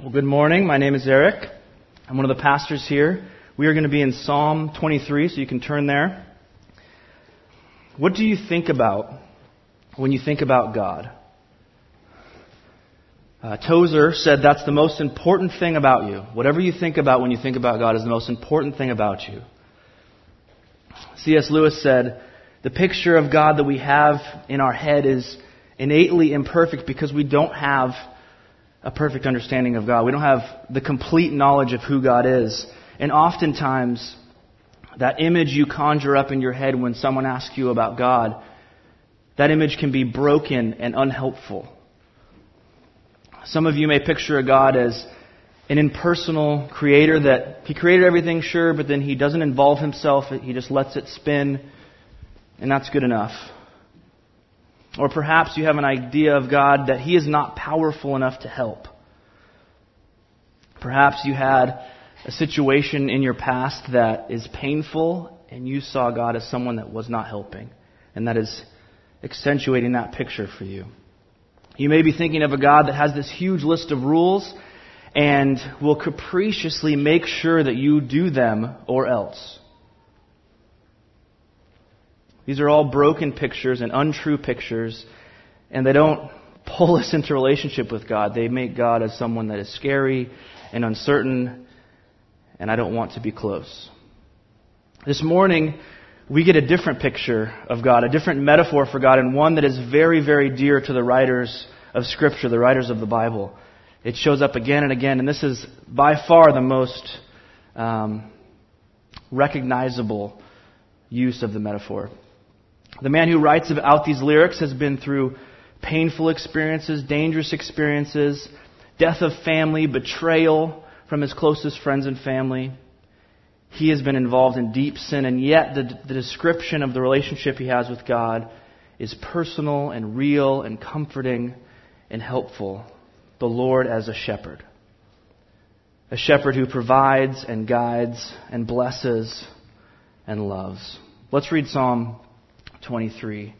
Well, good morning. My name is Eric. I'm one of the pastors here. We are going to be in Psalm 23, so you can turn there. What do you think about when you think about God? Uh, Tozer said that's the most important thing about you. Whatever you think about when you think about God is the most important thing about you. C.S. Lewis said, the picture of God that we have in our head is innately imperfect because we don't have a perfect understanding of God. We don't have the complete knowledge of who God is. And oftentimes, that image you conjure up in your head when someone asks you about God, that image can be broken and unhelpful. Some of you may picture a God as an impersonal creator that he created everything, sure, but then he doesn't involve himself. He just lets it spin, and that's good enough. Or perhaps you have an idea of God that He is not powerful enough to help. Perhaps you had a situation in your past that is painful and you saw God as someone that was not helping. And that is accentuating that picture for you. You may be thinking of a God that has this huge list of rules and will capriciously make sure that you do them or else. These are all broken pictures and untrue pictures, and they don't pull us into relationship with God. They make God as someone that is scary and uncertain, and I don't want to be close. This morning, we get a different picture of God, a different metaphor for God, and one that is very, very dear to the writers of Scripture, the writers of the Bible. It shows up again and again, and this is by far the most um, recognizable use of the metaphor. The man who writes about these lyrics has been through painful experiences, dangerous experiences, death of family, betrayal from his closest friends and family. He has been involved in deep sin, and yet the, the description of the relationship he has with God is personal and real and comforting and helpful. The Lord as a shepherd. A shepherd who provides and guides and blesses and loves. Let's read Psalm 23.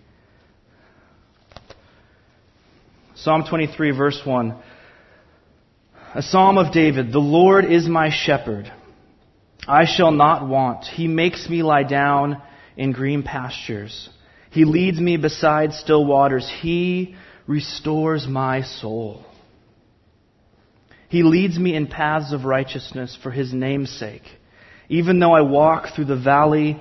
Psalm 23, verse 1. A psalm of David. The Lord is my shepherd. I shall not want. He makes me lie down in green pastures. He leads me beside still waters. He restores my soul. He leads me in paths of righteousness for his name's sake. Even though I walk through the valley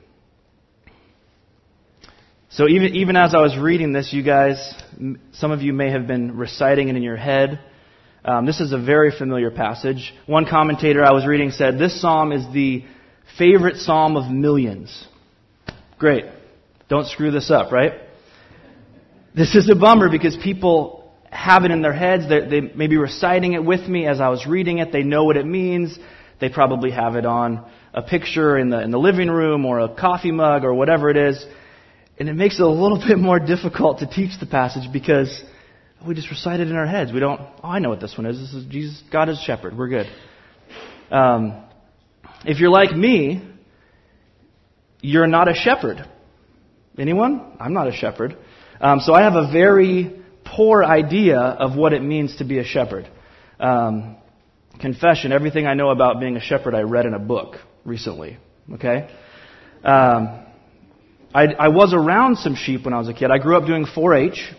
So even, even as I was reading this, you guys, some of you may have been reciting it in your head. Um, this is a very familiar passage. One commentator I was reading said, this psalm is the favorite psalm of millions. Great. Don't screw this up, right? This is a bummer because people have it in their heads. They, they may be reciting it with me as I was reading it. They know what it means. They probably have it on a picture in the, in the living room or a coffee mug or whatever it is. And it makes it a little bit more difficult to teach the passage because we just recite it in our heads. We don't, oh, I know what this one is. This is Jesus, God is shepherd. We're good. Um, if you're like me, you're not a shepherd. Anyone? I'm not a shepherd. Um, so I have a very poor idea of what it means to be a shepherd. Um, confession, everything I know about being a shepherd I read in a book recently. Okay? Um, I, I was around some sheep when I was a kid. I grew up doing 4-H,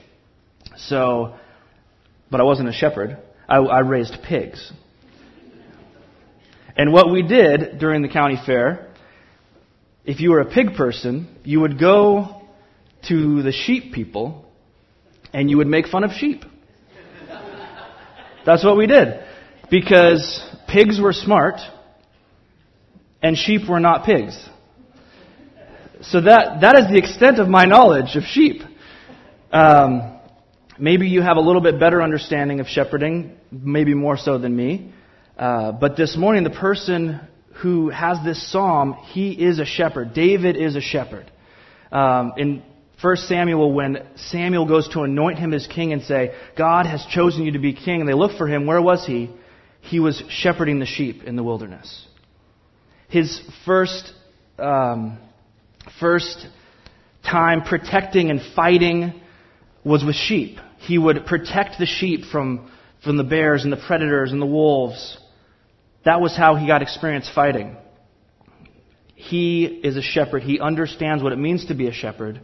so, but I wasn't a shepherd. I, I raised pigs. And what we did during the county fair, if you were a pig person, you would go to the sheep people and you would make fun of sheep. That's what we did. Because pigs were smart and sheep were not pigs. So that, that is the extent of my knowledge of sheep. Um, maybe you have a little bit better understanding of shepherding, maybe more so than me. Uh, but this morning, the person who has this psalm, he is a shepherd. David is a shepherd. Um, in 1 Samuel, when Samuel goes to anoint him as king and say, God has chosen you to be king, and they look for him, where was he? He was shepherding the sheep in the wilderness. His first, um, first time protecting and fighting was with sheep. He would protect the sheep from, from the bears and the predators and the wolves. That was how he got experience fighting. He is a shepherd. He understands what it means to be a shepherd.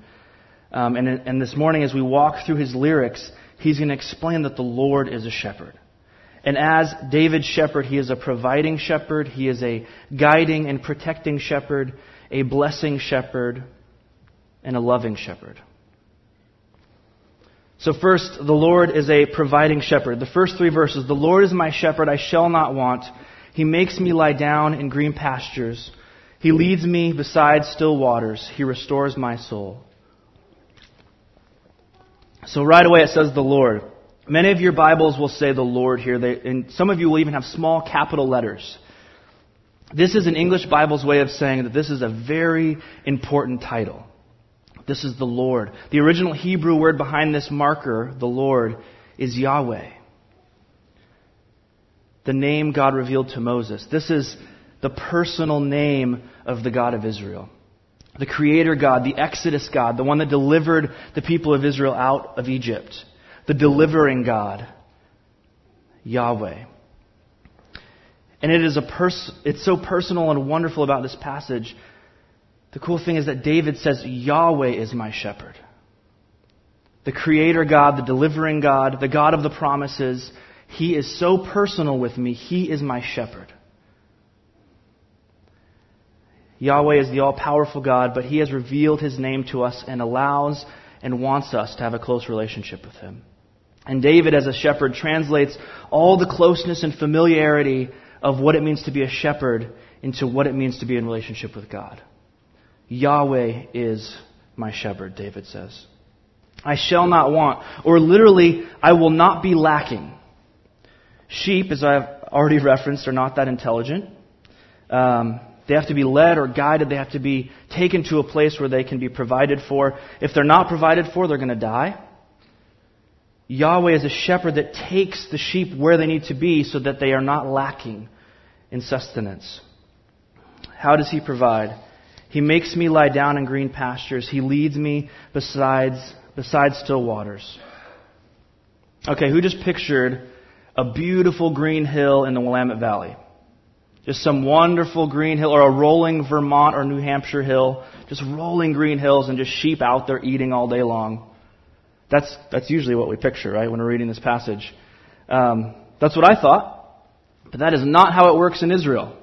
Um, and, and this morning, as we walk through his lyrics, he's going to explain that the Lord is a shepherd. And as David's shepherd, he is a providing shepherd, he is a guiding and protecting shepherd, a blessing shepherd, and a loving shepherd. So, first, the Lord is a providing shepherd. The first three verses The Lord is my shepherd, I shall not want. He makes me lie down in green pastures. He leads me beside still waters. He restores my soul. So, right away it says the Lord. Many of your Bibles will say the Lord here, they, and some of you will even have small capital letters. This is an English Bible's way of saying that this is a very important title. This is the Lord. The original Hebrew word behind this marker, the Lord, is Yahweh. The name God revealed to Moses. This is the personal name of the God of Israel. The Creator God, the Exodus God, the one that delivered the people of Israel out of Egypt. The delivering God, Yahweh. And it is a pers- it's so personal and wonderful about this passage the cool thing is that David says, Yahweh is my shepherd. The creator God, the delivering God, the God of the promises. He is so personal with me. He is my shepherd. Yahweh is the all powerful God, but He has revealed His name to us and allows and wants us to have a close relationship with Him. And David, as a shepherd, translates all the closeness and familiarity of what it means to be a shepherd into what it means to be in relationship with God. Yahweh is my shepherd, David says. I shall not want, or literally, I will not be lacking. Sheep, as I've already referenced, are not that intelligent. Um, they have to be led or guided. They have to be taken to a place where they can be provided for. If they're not provided for, they're going to die. Yahweh is a shepherd that takes the sheep where they need to be so that they are not lacking in sustenance. How does he provide? He makes me lie down in green pastures. He leads me besides, beside still waters. Okay, who just pictured a beautiful green hill in the Willamette Valley? Just some wonderful green hill or a rolling Vermont or New Hampshire hill. Just rolling green hills and just sheep out there eating all day long. That's, that's usually what we picture, right, when we're reading this passage. Um, that's what I thought. But that is not how it works in Israel.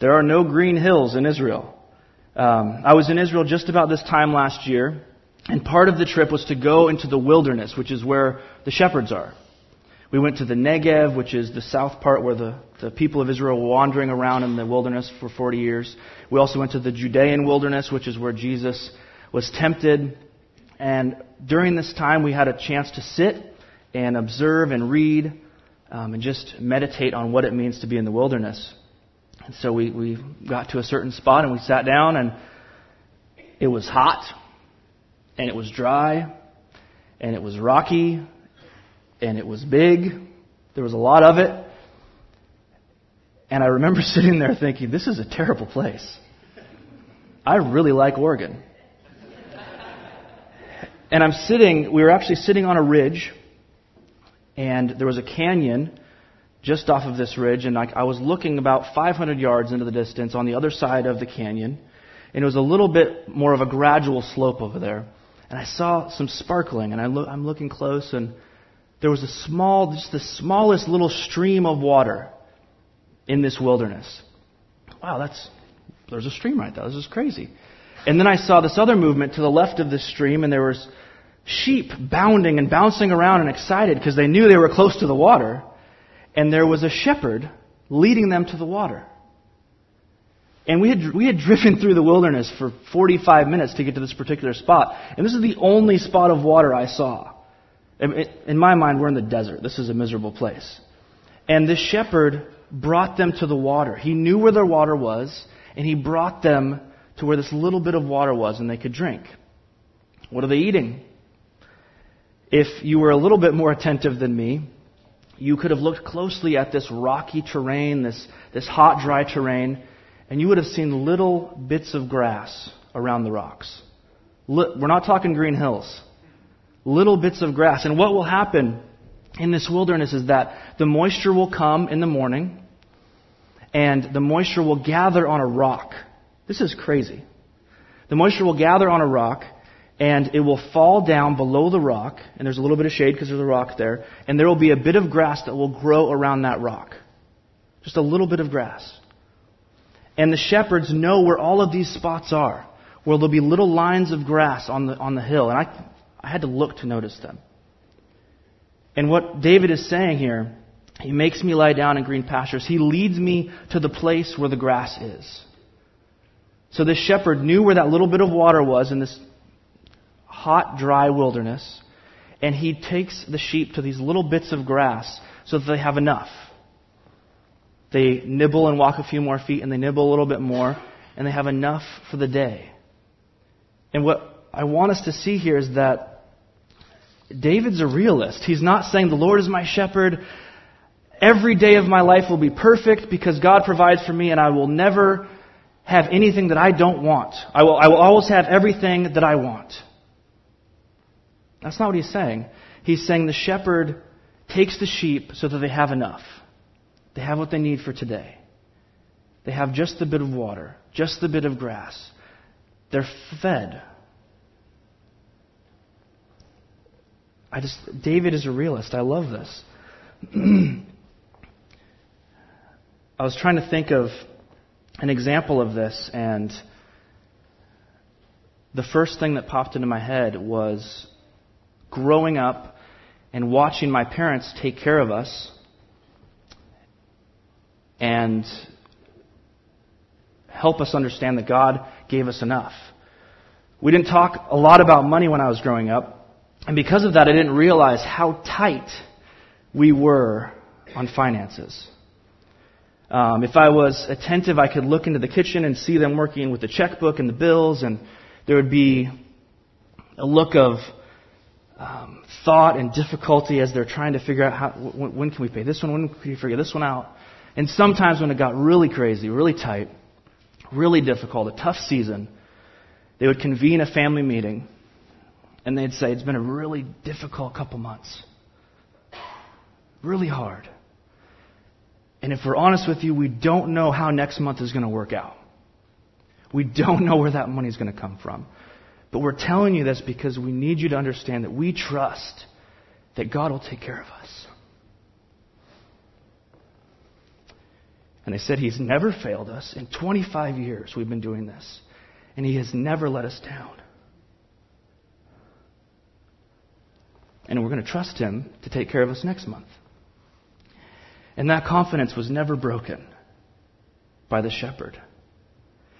There are no green hills in Israel. Um, I was in Israel just about this time last year, and part of the trip was to go into the wilderness, which is where the shepherds are. We went to the Negev, which is the south part where the, the people of Israel were wandering around in the wilderness for 40 years. We also went to the Judean wilderness, which is where Jesus was tempted. And during this time, we had a chance to sit and observe and read um, and just meditate on what it means to be in the wilderness. And so we, we got to a certain spot and we sat down and it was hot and it was dry and it was rocky and it was big. There was a lot of it. And I remember sitting there thinking, this is a terrible place. I really like Oregon. And I'm sitting, we were actually sitting on a ridge, and there was a canyon just off of this ridge, and I, I was looking about 500 yards into the distance on the other side of the canyon, and it was a little bit more of a gradual slope over there. And I saw some sparkling, and I lo- I'm looking close, and there was a small, just the smallest little stream of water in this wilderness. Wow, that's there's a stream right there. This is crazy. And then I saw this other movement to the left of this stream, and there was sheep bounding and bouncing around and excited because they knew they were close to the water and there was a shepherd leading them to the water. And we had, we had driven through the wilderness for 45 minutes to get to this particular spot. And this is the only spot of water I saw. In my mind, we're in the desert. This is a miserable place. And this shepherd brought them to the water. He knew where their water was, and he brought them to where this little bit of water was and they could drink. What are they eating? If you were a little bit more attentive than me, you could have looked closely at this rocky terrain, this, this hot, dry terrain, and you would have seen little bits of grass around the rocks. We're not talking green hills. Little bits of grass. And what will happen in this wilderness is that the moisture will come in the morning, and the moisture will gather on a rock. This is crazy. The moisture will gather on a rock, and it will fall down below the rock, and there's a little bit of shade because there's a rock there, and there will be a bit of grass that will grow around that rock. Just a little bit of grass. And the shepherds know where all of these spots are, where there'll be little lines of grass on the, on the hill, and I, I had to look to notice them. And what David is saying here, he makes me lie down in green pastures. He leads me to the place where the grass is. So this shepherd knew where that little bit of water was in this hot, dry wilderness, and he takes the sheep to these little bits of grass so that they have enough. They nibble and walk a few more feet, and they nibble a little bit more, and they have enough for the day. And what I want us to see here is that David's a realist. He's not saying, The Lord is my shepherd. Every day of my life will be perfect because God provides for me, and I will never have anything that I don't want. I will, I will always have everything that I want. That's not what he's saying. He's saying the shepherd takes the sheep so that they have enough. They have what they need for today. They have just the bit of water, just the bit of grass. They're fed. I just David is a realist. I love this. I was trying to think of an example of this and the first thing that popped into my head was growing up and watching my parents take care of us and help us understand that God gave us enough. We didn't talk a lot about money when I was growing up, and because of that, I didn't realize how tight we were on finances. Um, if I was attentive, I could look into the kitchen and see them working with the checkbook and the bills, and there would be a look of um, thought and difficulty as they're trying to figure out how, when, when can we pay this one, when can we figure this one out. And sometimes when it got really crazy, really tight, really difficult, a tough season, they would convene a family meeting and they'd say, It's been a really difficult couple months. Really hard. And if we're honest with you, we don't know how next month is going to work out. We don't know where that money is going to come from. But we're telling you this because we need you to understand that we trust that God will take care of us. And they said He's never failed us. In 25 years, we've been doing this. And He has never let us down. And we're going to trust Him to take care of us next month. And that confidence was never broken by the shepherd.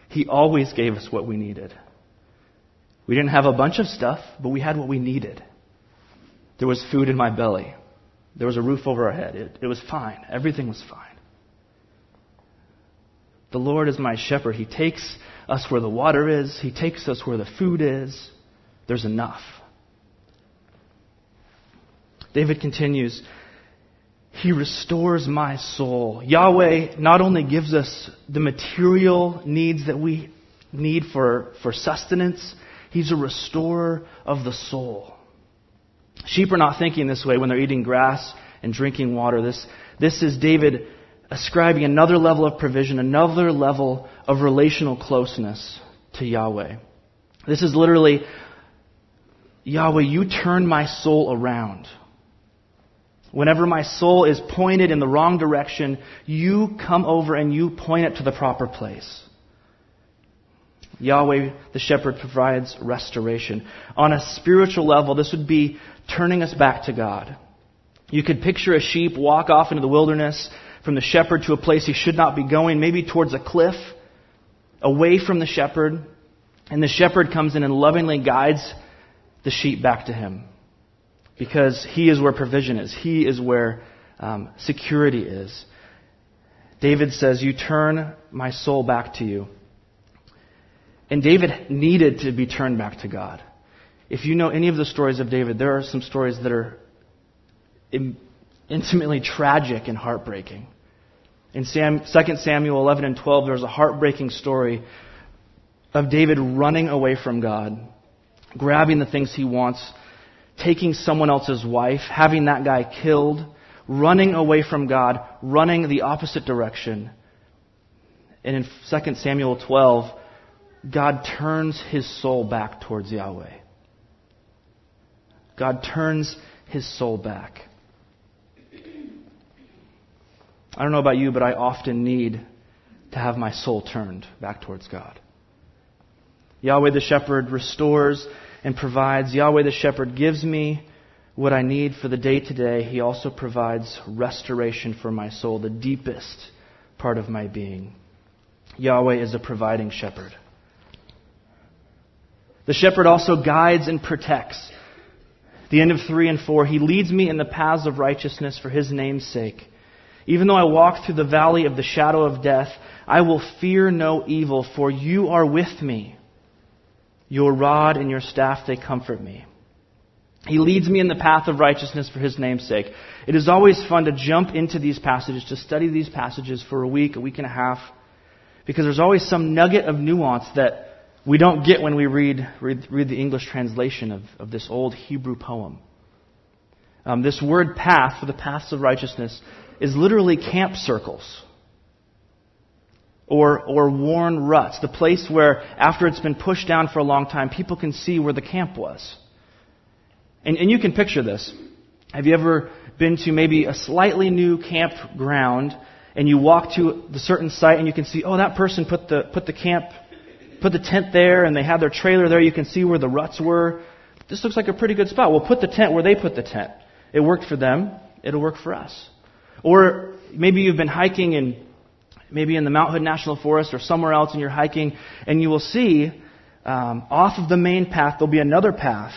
He always gave us what we needed. We didn't have a bunch of stuff, but we had what we needed. There was food in my belly. There was a roof over our head. It, it was fine. Everything was fine. The Lord is my shepherd. He takes us where the water is, He takes us where the food is. There's enough. David continues he restores my soul. Yahweh not only gives us the material needs that we need for, for sustenance, He's a restorer of the soul. Sheep are not thinking this way when they're eating grass and drinking water. This, this is David ascribing another level of provision, another level of relational closeness to Yahweh. This is literally, Yahweh, you turn my soul around. Whenever my soul is pointed in the wrong direction, you come over and you point it to the proper place. Yahweh, the shepherd, provides restoration. On a spiritual level, this would be turning us back to God. You could picture a sheep walk off into the wilderness from the shepherd to a place he should not be going, maybe towards a cliff, away from the shepherd. And the shepherd comes in and lovingly guides the sheep back to him because He is where provision is, He is where um, security is. David says, You turn my soul back to you. And David needed to be turned back to God. If you know any of the stories of David, there are some stories that are intimately tragic and heartbreaking. In Sam, 2 Samuel 11 and 12, there's a heartbreaking story of David running away from God, grabbing the things he wants, taking someone else's wife, having that guy killed, running away from God, running the opposite direction. And in 2 Samuel 12, God turns his soul back towards Yahweh. God turns his soul back. I don't know about you, but I often need to have my soul turned back towards God. Yahweh the shepherd restores and provides. Yahweh the shepherd gives me what I need for the day to day. He also provides restoration for my soul, the deepest part of my being. Yahweh is a providing shepherd. The shepherd also guides and protects. The end of 3 and 4, he leads me in the paths of righteousness for his name's sake. Even though I walk through the valley of the shadow of death, I will fear no evil, for you are with me. Your rod and your staff, they comfort me. He leads me in the path of righteousness for his name's sake. It is always fun to jump into these passages, to study these passages for a week, a week and a half, because there's always some nugget of nuance that we don't get when we read, read, read the English translation of, of this old Hebrew poem. Um, this word path for the paths of righteousness is literally camp circles or, or worn ruts, the place where after it's been pushed down for a long time, people can see where the camp was. And, and you can picture this. Have you ever been to maybe a slightly new campground and you walk to the certain site and you can see, oh, that person put the, put the camp, put the tent there and they had their trailer there. You can see where the ruts were. This looks like a pretty good spot. We'll put the tent where they put the tent. It worked for them. It'll work for us. Or maybe you've been hiking in maybe in the Mount Hood National Forest or somewhere else and you're hiking and you will see um, off of the main path there'll be another path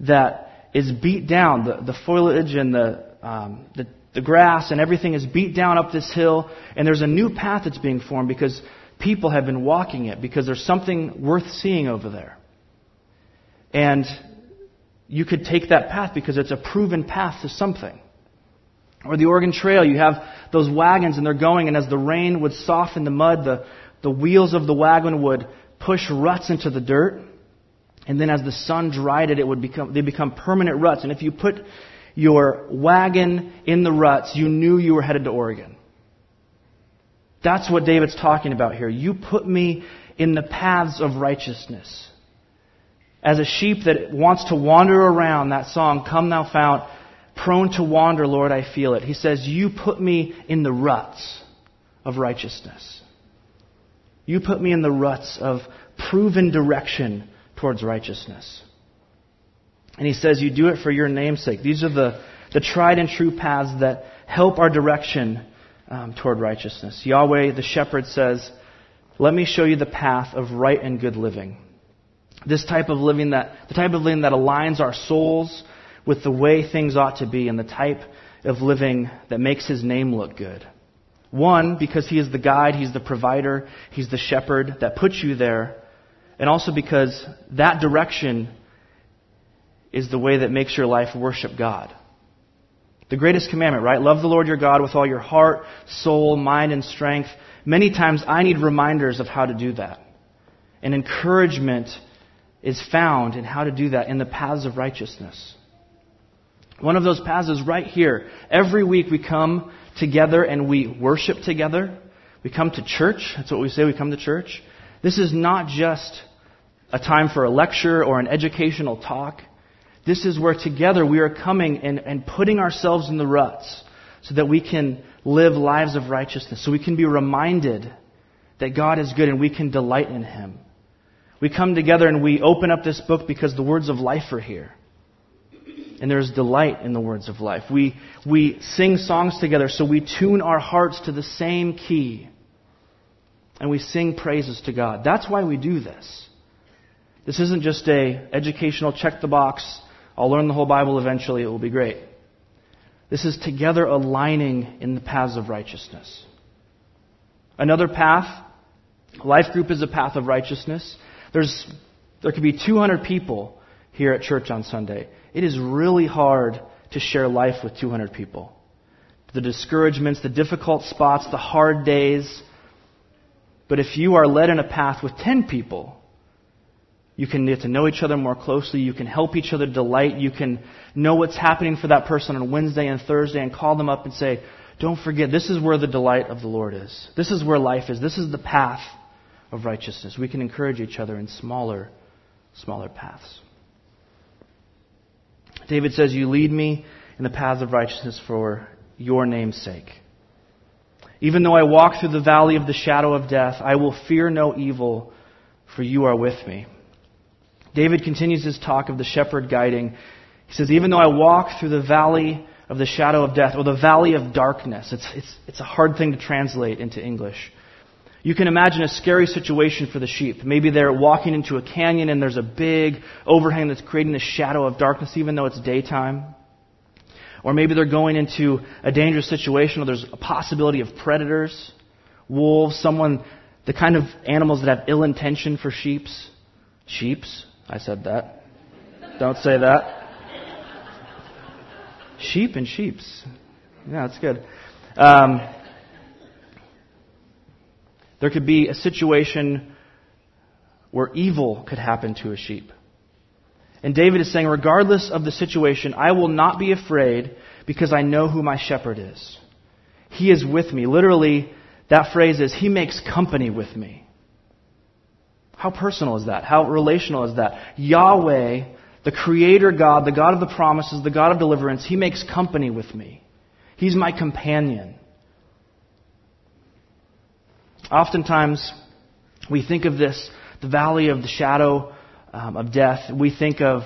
that is beat down. The, the foliage and the, um, the, the grass and everything is beat down up this hill and there's a new path that's being formed because people have been walking it because there's something worth seeing over there. And you could take that path because it's a proven path to something. Or the Oregon Trail, you have those wagons and they're going, and as the rain would soften the mud, the, the wheels of the wagon would push ruts into the dirt. And then as the sun dried it, it would become, they become permanent ruts. And if you put your wagon in the ruts, you knew you were headed to Oregon. That's what David's talking about here. You put me in the paths of righteousness. As a sheep that wants to wander around, that song, Come Thou Fount, prone to wander, Lord, I feel it. He says, You put me in the ruts of righteousness. You put me in the ruts of proven direction towards righteousness. And he says, You do it for your name's sake. These are the, the tried and true paths that help our direction um, toward righteousness. Yahweh, the shepherd, says, Let me show you the path of right and good living. This type of living that, the type of living that aligns our souls with the way things ought to be and the type of living that makes his name look good. One, because he is the guide, he's the provider, he's the shepherd that puts you there. And also because that direction is the way that makes your life worship God. The greatest commandment, right? Love the Lord your God with all your heart, soul, mind, and strength. Many times I need reminders of how to do that. And encouragement is found in how to do that in the paths of righteousness. One of those paths is right here. Every week we come together and we worship together. We come to church. That's what we say. We come to church. This is not just a time for a lecture or an educational talk. This is where together we are coming and, and putting ourselves in the ruts so that we can live lives of righteousness, so we can be reminded that God is good and we can delight in Him. We come together and we open up this book because the words of life are here and there is delight in the words of life. We, we sing songs together, so we tune our hearts to the same key. And we sing praises to God. That's why we do this. This isn't just a educational check the box, I'll learn the whole Bible eventually, it will be great. This is together aligning in the paths of righteousness. Another path, life group is a path of righteousness. There's, there could be 200 people here at church on Sunday. It is really hard to share life with 200 people. The discouragements, the difficult spots, the hard days. But if you are led in a path with 10 people, you can get to know each other more closely. You can help each other delight. You can know what's happening for that person on Wednesday and Thursday and call them up and say, don't forget, this is where the delight of the Lord is. This is where life is. This is the path of righteousness. We can encourage each other in smaller, smaller paths. David says, You lead me in the paths of righteousness for your name's sake. Even though I walk through the valley of the shadow of death, I will fear no evil, for you are with me. David continues his talk of the shepherd guiding. He says, Even though I walk through the valley of the shadow of death, or the valley of darkness, it's, it's, it's a hard thing to translate into English. You can imagine a scary situation for the sheep. Maybe they're walking into a canyon and there's a big overhang that's creating the shadow of darkness even though it's daytime. Or maybe they're going into a dangerous situation where there's a possibility of predators, wolves, someone, the kind of animals that have ill intention for sheeps. Sheeps? I said that. Don't say that. Sheep and sheeps. Yeah, that's good. Um, there could be a situation where evil could happen to a sheep. And David is saying, regardless of the situation, I will not be afraid because I know who my shepherd is. He is with me. Literally, that phrase is, He makes company with me. How personal is that? How relational is that? Yahweh, the Creator God, the God of the promises, the God of deliverance, He makes company with me. He's my companion. Oftentimes, we think of this, the valley of the shadow um, of death. We think of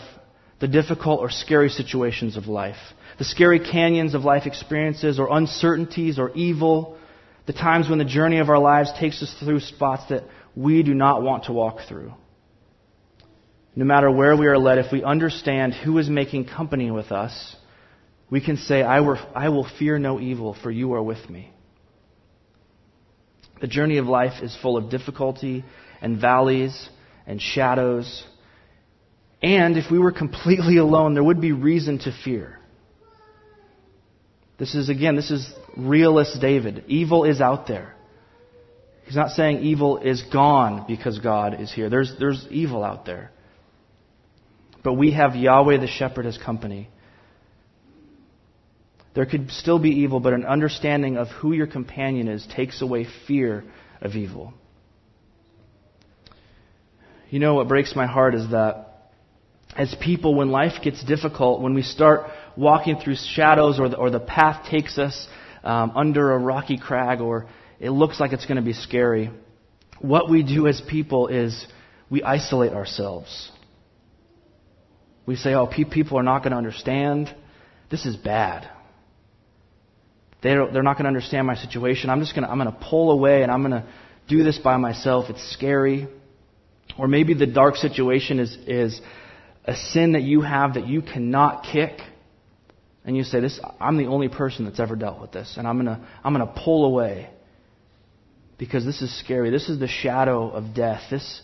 the difficult or scary situations of life, the scary canyons of life experiences or uncertainties or evil, the times when the journey of our lives takes us through spots that we do not want to walk through. No matter where we are led, if we understand who is making company with us, we can say, I, I will fear no evil, for you are with me. The journey of life is full of difficulty and valleys and shadows. And if we were completely alone, there would be reason to fear. This is, again, this is realist David. Evil is out there. He's not saying evil is gone because God is here. There's, there's evil out there. But we have Yahweh the shepherd as company. There could still be evil, but an understanding of who your companion is takes away fear of evil. You know what breaks my heart is that as people, when life gets difficult, when we start walking through shadows or the, or the path takes us um, under a rocky crag or it looks like it's going to be scary, what we do as people is we isolate ourselves. We say, oh, people are not going to understand. This is bad. They're, they're not going to understand my situation. I'm just going to, I'm going to pull away and I'm going to do this by myself. It's scary. Or maybe the dark situation is, is a sin that you have that you cannot kick. And you say, this, I'm the only person that's ever dealt with this. And I'm going to, I'm going to pull away because this is scary. This is the shadow of death. This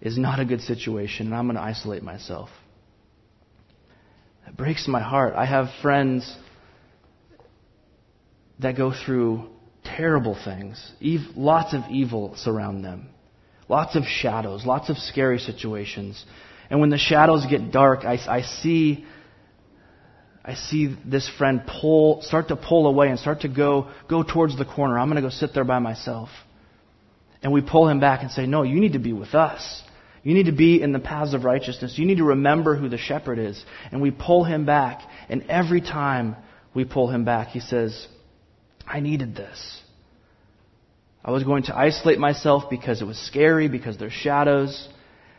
is not a good situation, and I'm going to isolate myself. It breaks my heart. I have friends that go through terrible things. lots of evil surround them. Lots of shadows, lots of scary situations. And when the shadows get dark, I, I see I see this friend pull, start to pull away and start to go, go towards the corner. I'm going to go sit there by myself. And we pull him back and say, no, you need to be with us. You need to be in the paths of righteousness. You need to remember who the shepherd is. And we pull him back. And every time we pull him back, he says, I needed this. I was going to isolate myself because it was scary, because there's shadows.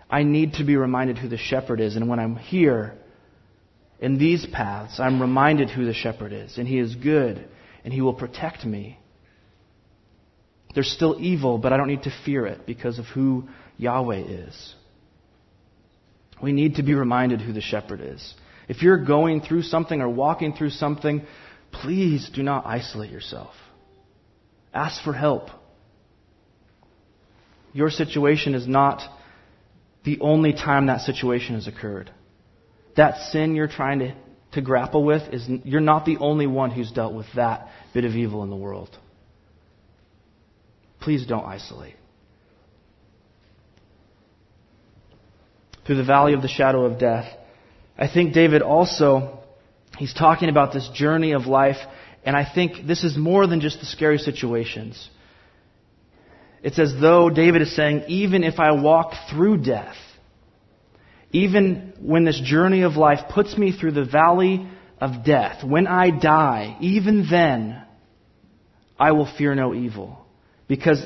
I need to be reminded who the shepherd is. And when I'm here in these paths, I'm reminded who the shepherd is. And he is good, and he will protect me. There's still evil, but I don't need to fear it because of who Yahweh is. We need to be reminded who the shepherd is. If you're going through something or walking through something, Please do not isolate yourself. Ask for help. your situation is not the only time that situation has occurred. That sin you're trying to, to grapple with is you're not the only one who's dealt with that bit of evil in the world. Please don't isolate. Through the valley of the shadow of death. I think David also, he's talking about this journey of life, and I think this is more than just the scary situations. It's as though David is saying, even if I walk through death, even when this journey of life puts me through the valley of death, when I die, even then, I will fear no evil. Because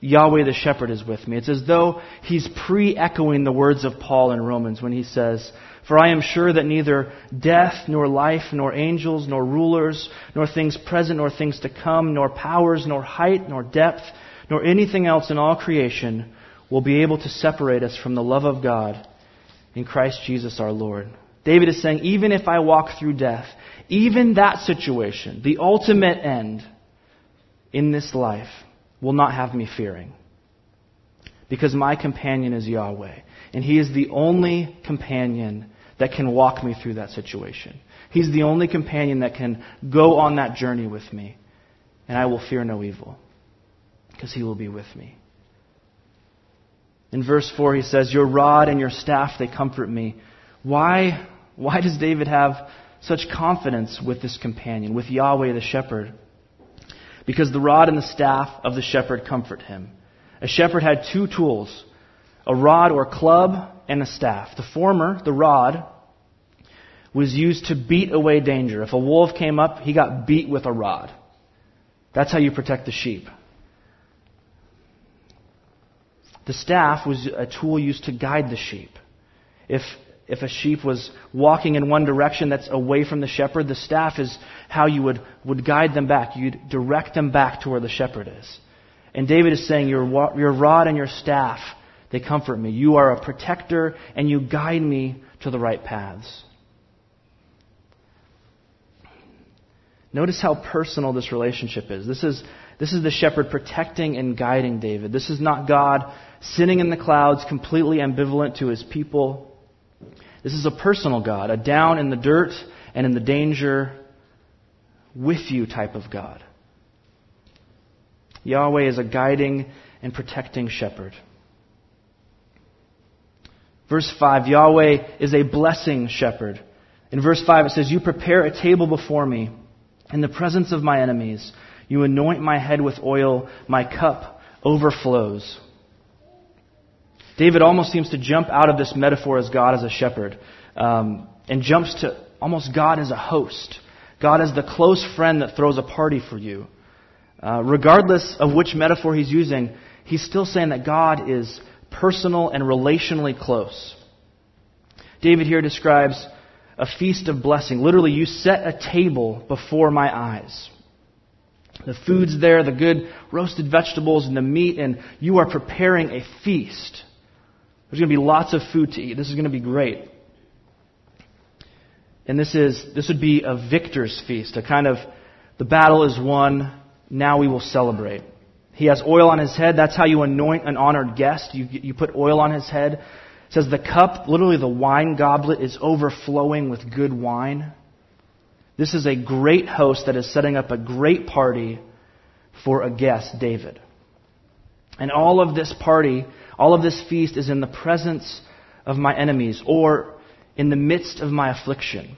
Yahweh the shepherd is with me. It's as though he's pre echoing the words of Paul in Romans when he says, For I am sure that neither death, nor life, nor angels, nor rulers, nor things present, nor things to come, nor powers, nor height, nor depth, nor anything else in all creation will be able to separate us from the love of God in Christ Jesus our Lord. David is saying, even if I walk through death, even that situation, the ultimate end in this life, will not have me fearing. Because my companion is Yahweh. And He is the only companion that can walk me through that situation. He's the only companion that can go on that journey with me. And I will fear no evil. Because He will be with me. In verse 4, he says, Your rod and your staff, they comfort me. Why, why does David have such confidence with this companion, with Yahweh the shepherd? Because the rod and the staff of the shepherd comfort him. A shepherd had two tools a rod or club and a staff. The former, the rod, was used to beat away danger. If a wolf came up, he got beat with a rod. That's how you protect the sheep. The staff was a tool used to guide the sheep. If, if a sheep was walking in one direction that's away from the shepherd, the staff is how you would, would guide them back. You'd direct them back to where the shepherd is. And David is saying, your, your rod and your staff, they comfort me. You are a protector and you guide me to the right paths. Notice how personal this relationship is. This is, this is the shepherd protecting and guiding David. This is not God sitting in the clouds, completely ambivalent to his people. This is a personal God, a down in the dirt and in the danger with you type of God. Yahweh is a guiding and protecting shepherd. Verse 5 Yahweh is a blessing shepherd. In verse 5 it says, You prepare a table before me in the presence of my enemies. You anoint my head with oil, my cup overflows. David almost seems to jump out of this metaphor as God as a shepherd um, and jumps to almost God as a host. God as the close friend that throws a party for you. Uh, regardless of which metaphor he's using, he's still saying that God is personal and relationally close. David here describes a feast of blessing. Literally, you set a table before my eyes. The food's there, the good roasted vegetables and the meat, and you are preparing a feast. There's going to be lots of food to eat. This is going to be great. And this is this would be a victor's feast, a kind of the battle is won, now we will celebrate. He has oil on his head. That's how you anoint an honored guest. You, you put oil on his head. It says the cup, literally the wine goblet, is overflowing with good wine. This is a great host that is setting up a great party for a guest, David. And all of this party all of this feast is in the presence of my enemies or in the midst of my affliction.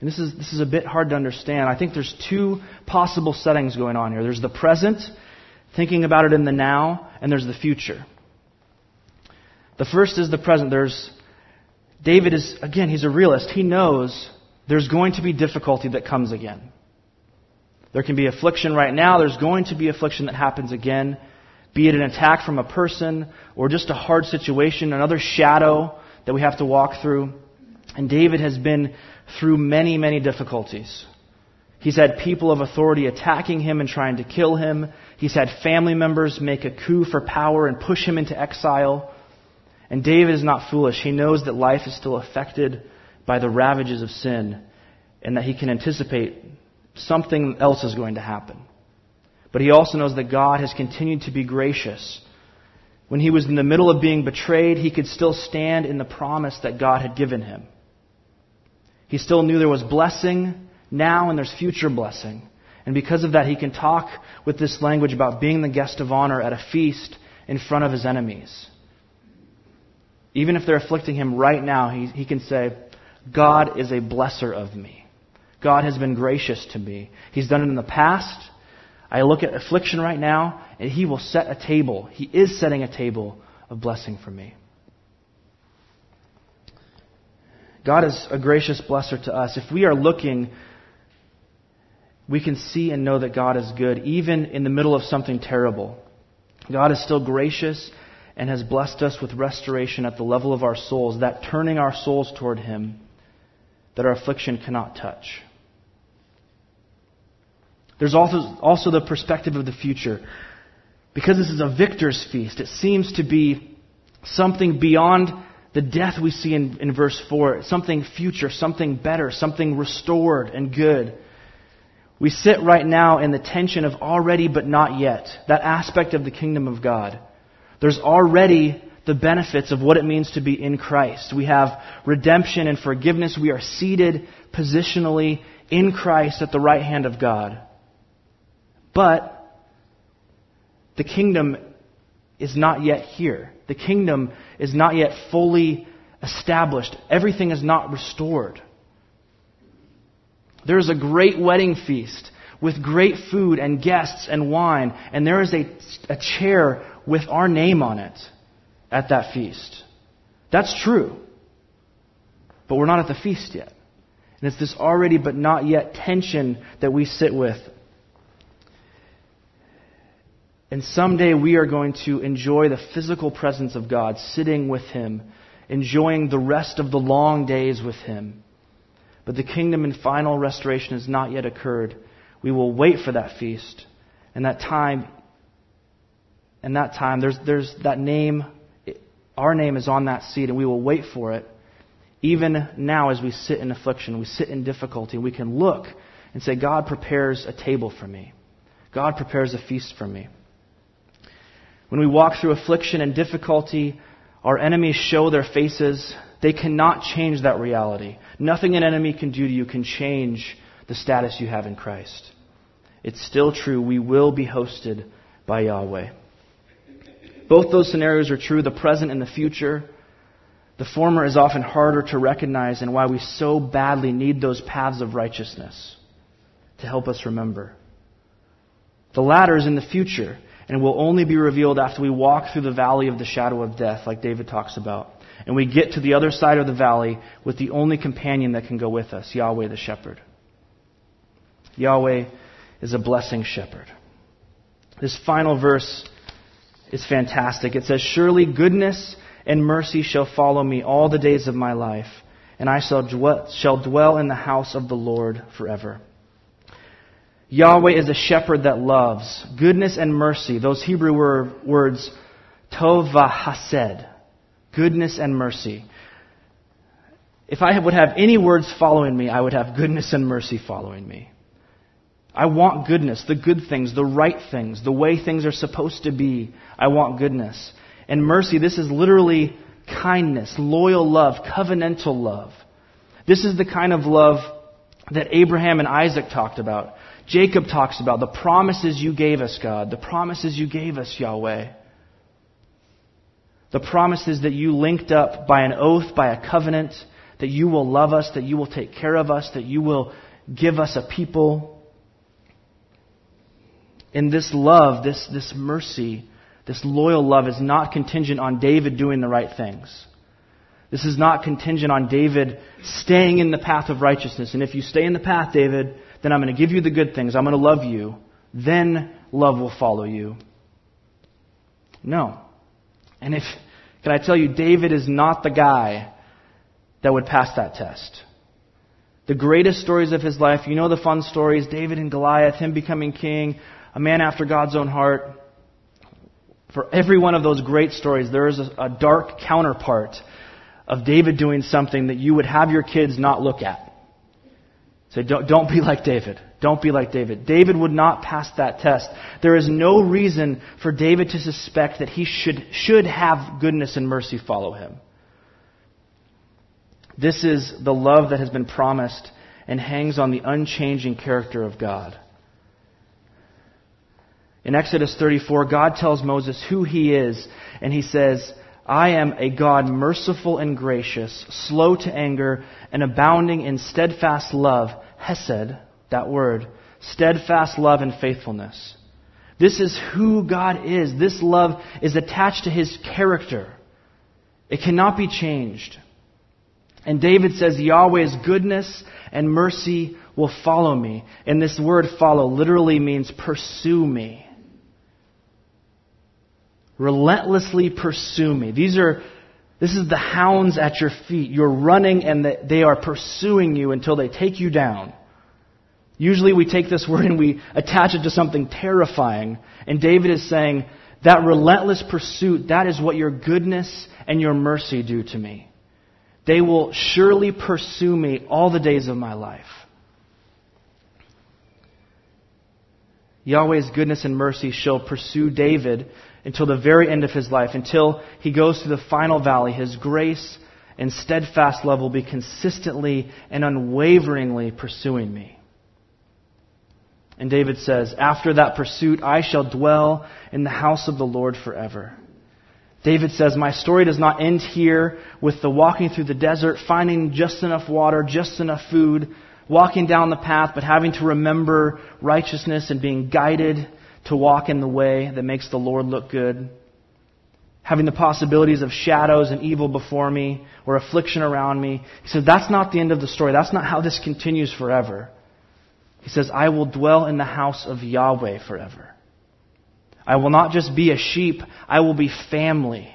And this is, this is a bit hard to understand. I think there's two possible settings going on here. There's the present, thinking about it in the now, and there's the future. The first is the present. There's David is again, he's a realist. He knows there's going to be difficulty that comes again. There can be affliction right now, there's going to be affliction that happens again be it an attack from a person or just a hard situation, another shadow that we have to walk through. And David has been through many, many difficulties. He's had people of authority attacking him and trying to kill him. He's had family members make a coup for power and push him into exile. And David is not foolish. He knows that life is still affected by the ravages of sin and that he can anticipate something else is going to happen. But he also knows that God has continued to be gracious. When he was in the middle of being betrayed, he could still stand in the promise that God had given him. He still knew there was blessing now and there's future blessing. And because of that, he can talk with this language about being the guest of honor at a feast in front of his enemies. Even if they're afflicting him right now, he, he can say, God is a blesser of me. God has been gracious to me. He's done it in the past. I look at affliction right now, and He will set a table. He is setting a table of blessing for me. God is a gracious blesser to us. If we are looking, we can see and know that God is good, even in the middle of something terrible. God is still gracious and has blessed us with restoration at the level of our souls, that turning our souls toward Him that our affliction cannot touch. There's also, also the perspective of the future. Because this is a victor's feast, it seems to be something beyond the death we see in, in verse 4, something future, something better, something restored and good. We sit right now in the tension of already but not yet, that aspect of the kingdom of God. There's already the benefits of what it means to be in Christ. We have redemption and forgiveness. We are seated positionally in Christ at the right hand of God. But the kingdom is not yet here. The kingdom is not yet fully established. Everything is not restored. There is a great wedding feast with great food and guests and wine, and there is a, a chair with our name on it at that feast. That's true. But we're not at the feast yet. And it's this already but not yet tension that we sit with and someday we are going to enjoy the physical presence of God, sitting with Him, enjoying the rest of the long days with Him. But the kingdom and final restoration has not yet occurred. We will wait for that feast. And that time, and that time, there's, there's that name, our name is on that seat, and we will wait for it. Even now, as we sit in affliction, we sit in difficulty, we can look and say, God prepares a table for me. God prepares a feast for me. When we walk through affliction and difficulty, our enemies show their faces. They cannot change that reality. Nothing an enemy can do to you can change the status you have in Christ. It's still true. We will be hosted by Yahweh. Both those scenarios are true, the present and the future. The former is often harder to recognize and why we so badly need those paths of righteousness to help us remember. The latter is in the future and will only be revealed after we walk through the valley of the shadow of death, like David talks about. And we get to the other side of the valley with the only companion that can go with us, Yahweh the shepherd. Yahweh is a blessing shepherd. This final verse is fantastic. It says, Surely goodness and mercy shall follow me all the days of my life, and I shall dwell, shall dwell in the house of the Lord forever. Yahweh is a shepherd that loves. Goodness and mercy, those Hebrew words, tov v'hased, goodness and mercy. If I would have any words following me, I would have goodness and mercy following me. I want goodness, the good things, the right things, the way things are supposed to be. I want goodness. And mercy, this is literally kindness, loyal love, covenantal love. This is the kind of love that Abraham and Isaac talked about. Jacob talks about the promises you gave us, God, the promises you gave us, Yahweh. The promises that you linked up by an oath, by a covenant, that you will love us, that you will take care of us, that you will give us a people. And this love, this, this mercy, this loyal love is not contingent on David doing the right things. This is not contingent on David staying in the path of righteousness. And if you stay in the path, David, then I'm going to give you the good things. I'm going to love you. Then love will follow you. No. And if, can I tell you, David is not the guy that would pass that test. The greatest stories of his life, you know the fun stories David and Goliath, him becoming king, a man after God's own heart. For every one of those great stories, there is a, a dark counterpart of David doing something that you would have your kids not look at. Say, don't, don't be like David. Don't be like David. David would not pass that test. There is no reason for David to suspect that he should, should have goodness and mercy follow him. This is the love that has been promised and hangs on the unchanging character of God. In Exodus 34, God tells Moses who he is, and he says, I am a God merciful and gracious, slow to anger, and abounding in steadfast love, hesed, that word, steadfast love and faithfulness. This is who God is. This love is attached to his character. It cannot be changed. And David says, Yahweh's goodness and mercy will follow me. And this word follow literally means pursue me. Relentlessly pursue me. These are, this is the hounds at your feet. You're running and they are pursuing you until they take you down. Usually we take this word and we attach it to something terrifying. And David is saying, that relentless pursuit, that is what your goodness and your mercy do to me. They will surely pursue me all the days of my life. Yahweh's goodness and mercy shall pursue David until the very end of his life, until he goes to the final valley. His grace and steadfast love will be consistently and unwaveringly pursuing me. And David says, After that pursuit, I shall dwell in the house of the Lord forever. David says, My story does not end here with the walking through the desert, finding just enough water, just enough food, walking down the path, but having to remember righteousness and being guided to walk in the way that makes the Lord look good. Having the possibilities of shadows and evil before me or affliction around me. He says, That's not the end of the story. That's not how this continues forever. He says, I will dwell in the house of Yahweh forever. I will not just be a sheep, I will be family.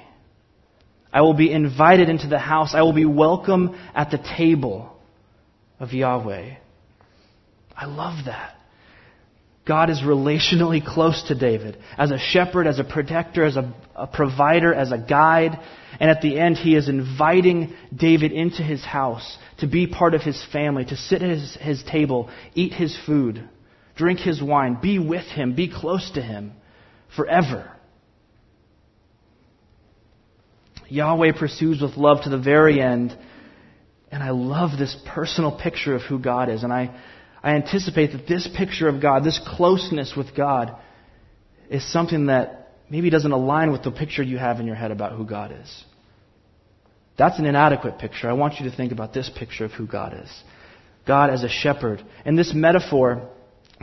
I will be invited into the house. I will be welcome at the table of Yahweh. I love that. God is relationally close to David as a shepherd, as a protector, as a, a, provider, as a guide. And at the end, he is inviting David into his house to be part of his family, to sit at his, his table, eat his food, drink his wine, be with him, be close to him forever. Yahweh pursues with love to the very end. And I love this personal picture of who God is. And I, I anticipate that this picture of God, this closeness with God, is something that maybe doesn't align with the picture you have in your head about who God is. That's an inadequate picture. I want you to think about this picture of who God is God as a shepherd. And this metaphor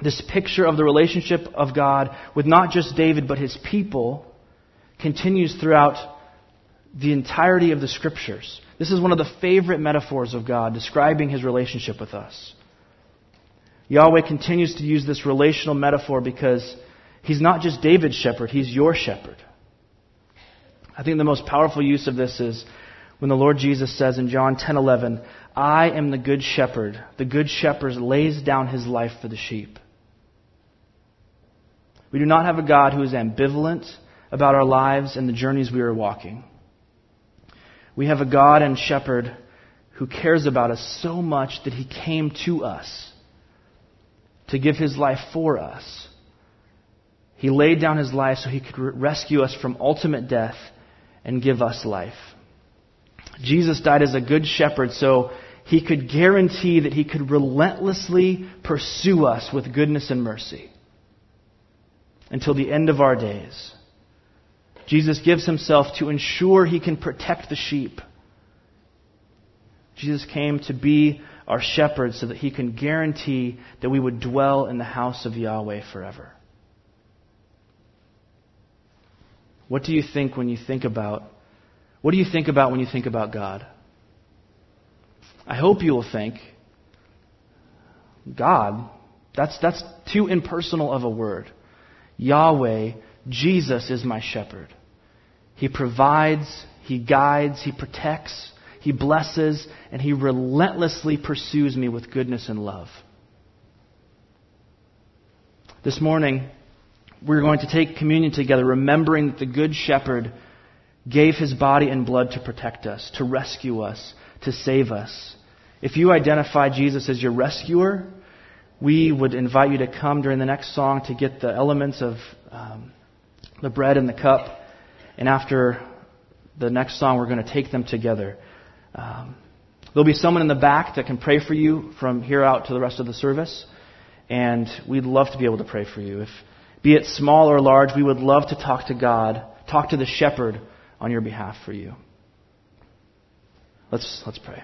this picture of the relationship of God with not just David, but his people, continues throughout the entirety of the scriptures. This is one of the favorite metaphors of God describing his relationship with us. Yahweh continues to use this relational metaphor because he's not just David's shepherd, he's your shepherd. I think the most powerful use of this is when the Lord Jesus says in John 10:11, "I am the good shepherd. The good shepherd lays down his life for the sheep." We do not have a God who is ambivalent about our lives and the journeys we are walking. We have a God and shepherd who cares about us so much that he came to us to give his life for us. He laid down his life so he could rescue us from ultimate death and give us life. Jesus died as a good shepherd so he could guarantee that he could relentlessly pursue us with goodness and mercy until the end of our days. Jesus gives himself to ensure he can protect the sheep. Jesus came to be our shepherd so that he can guarantee that we would dwell in the house of Yahweh forever. What do you think when you think about what do you think about when you think about God? I hope you will think God. That's that's too impersonal of a word. Yahweh, Jesus is my shepherd. He provides, He guides, He protects, He blesses, and He relentlessly pursues me with goodness and love. This morning, we're going to take communion together, remembering that the Good Shepherd gave His body and blood to protect us, to rescue us, to save us. If you identify Jesus as your rescuer, we would invite you to come during the next song to get the elements of um, the bread and the cup. And after the next song, we're going to take them together. Um, there'll be someone in the back that can pray for you from here out to the rest of the service. And we'd love to be able to pray for you. If, be it small or large, we would love to talk to God, talk to the shepherd on your behalf for you. Let's, let's pray.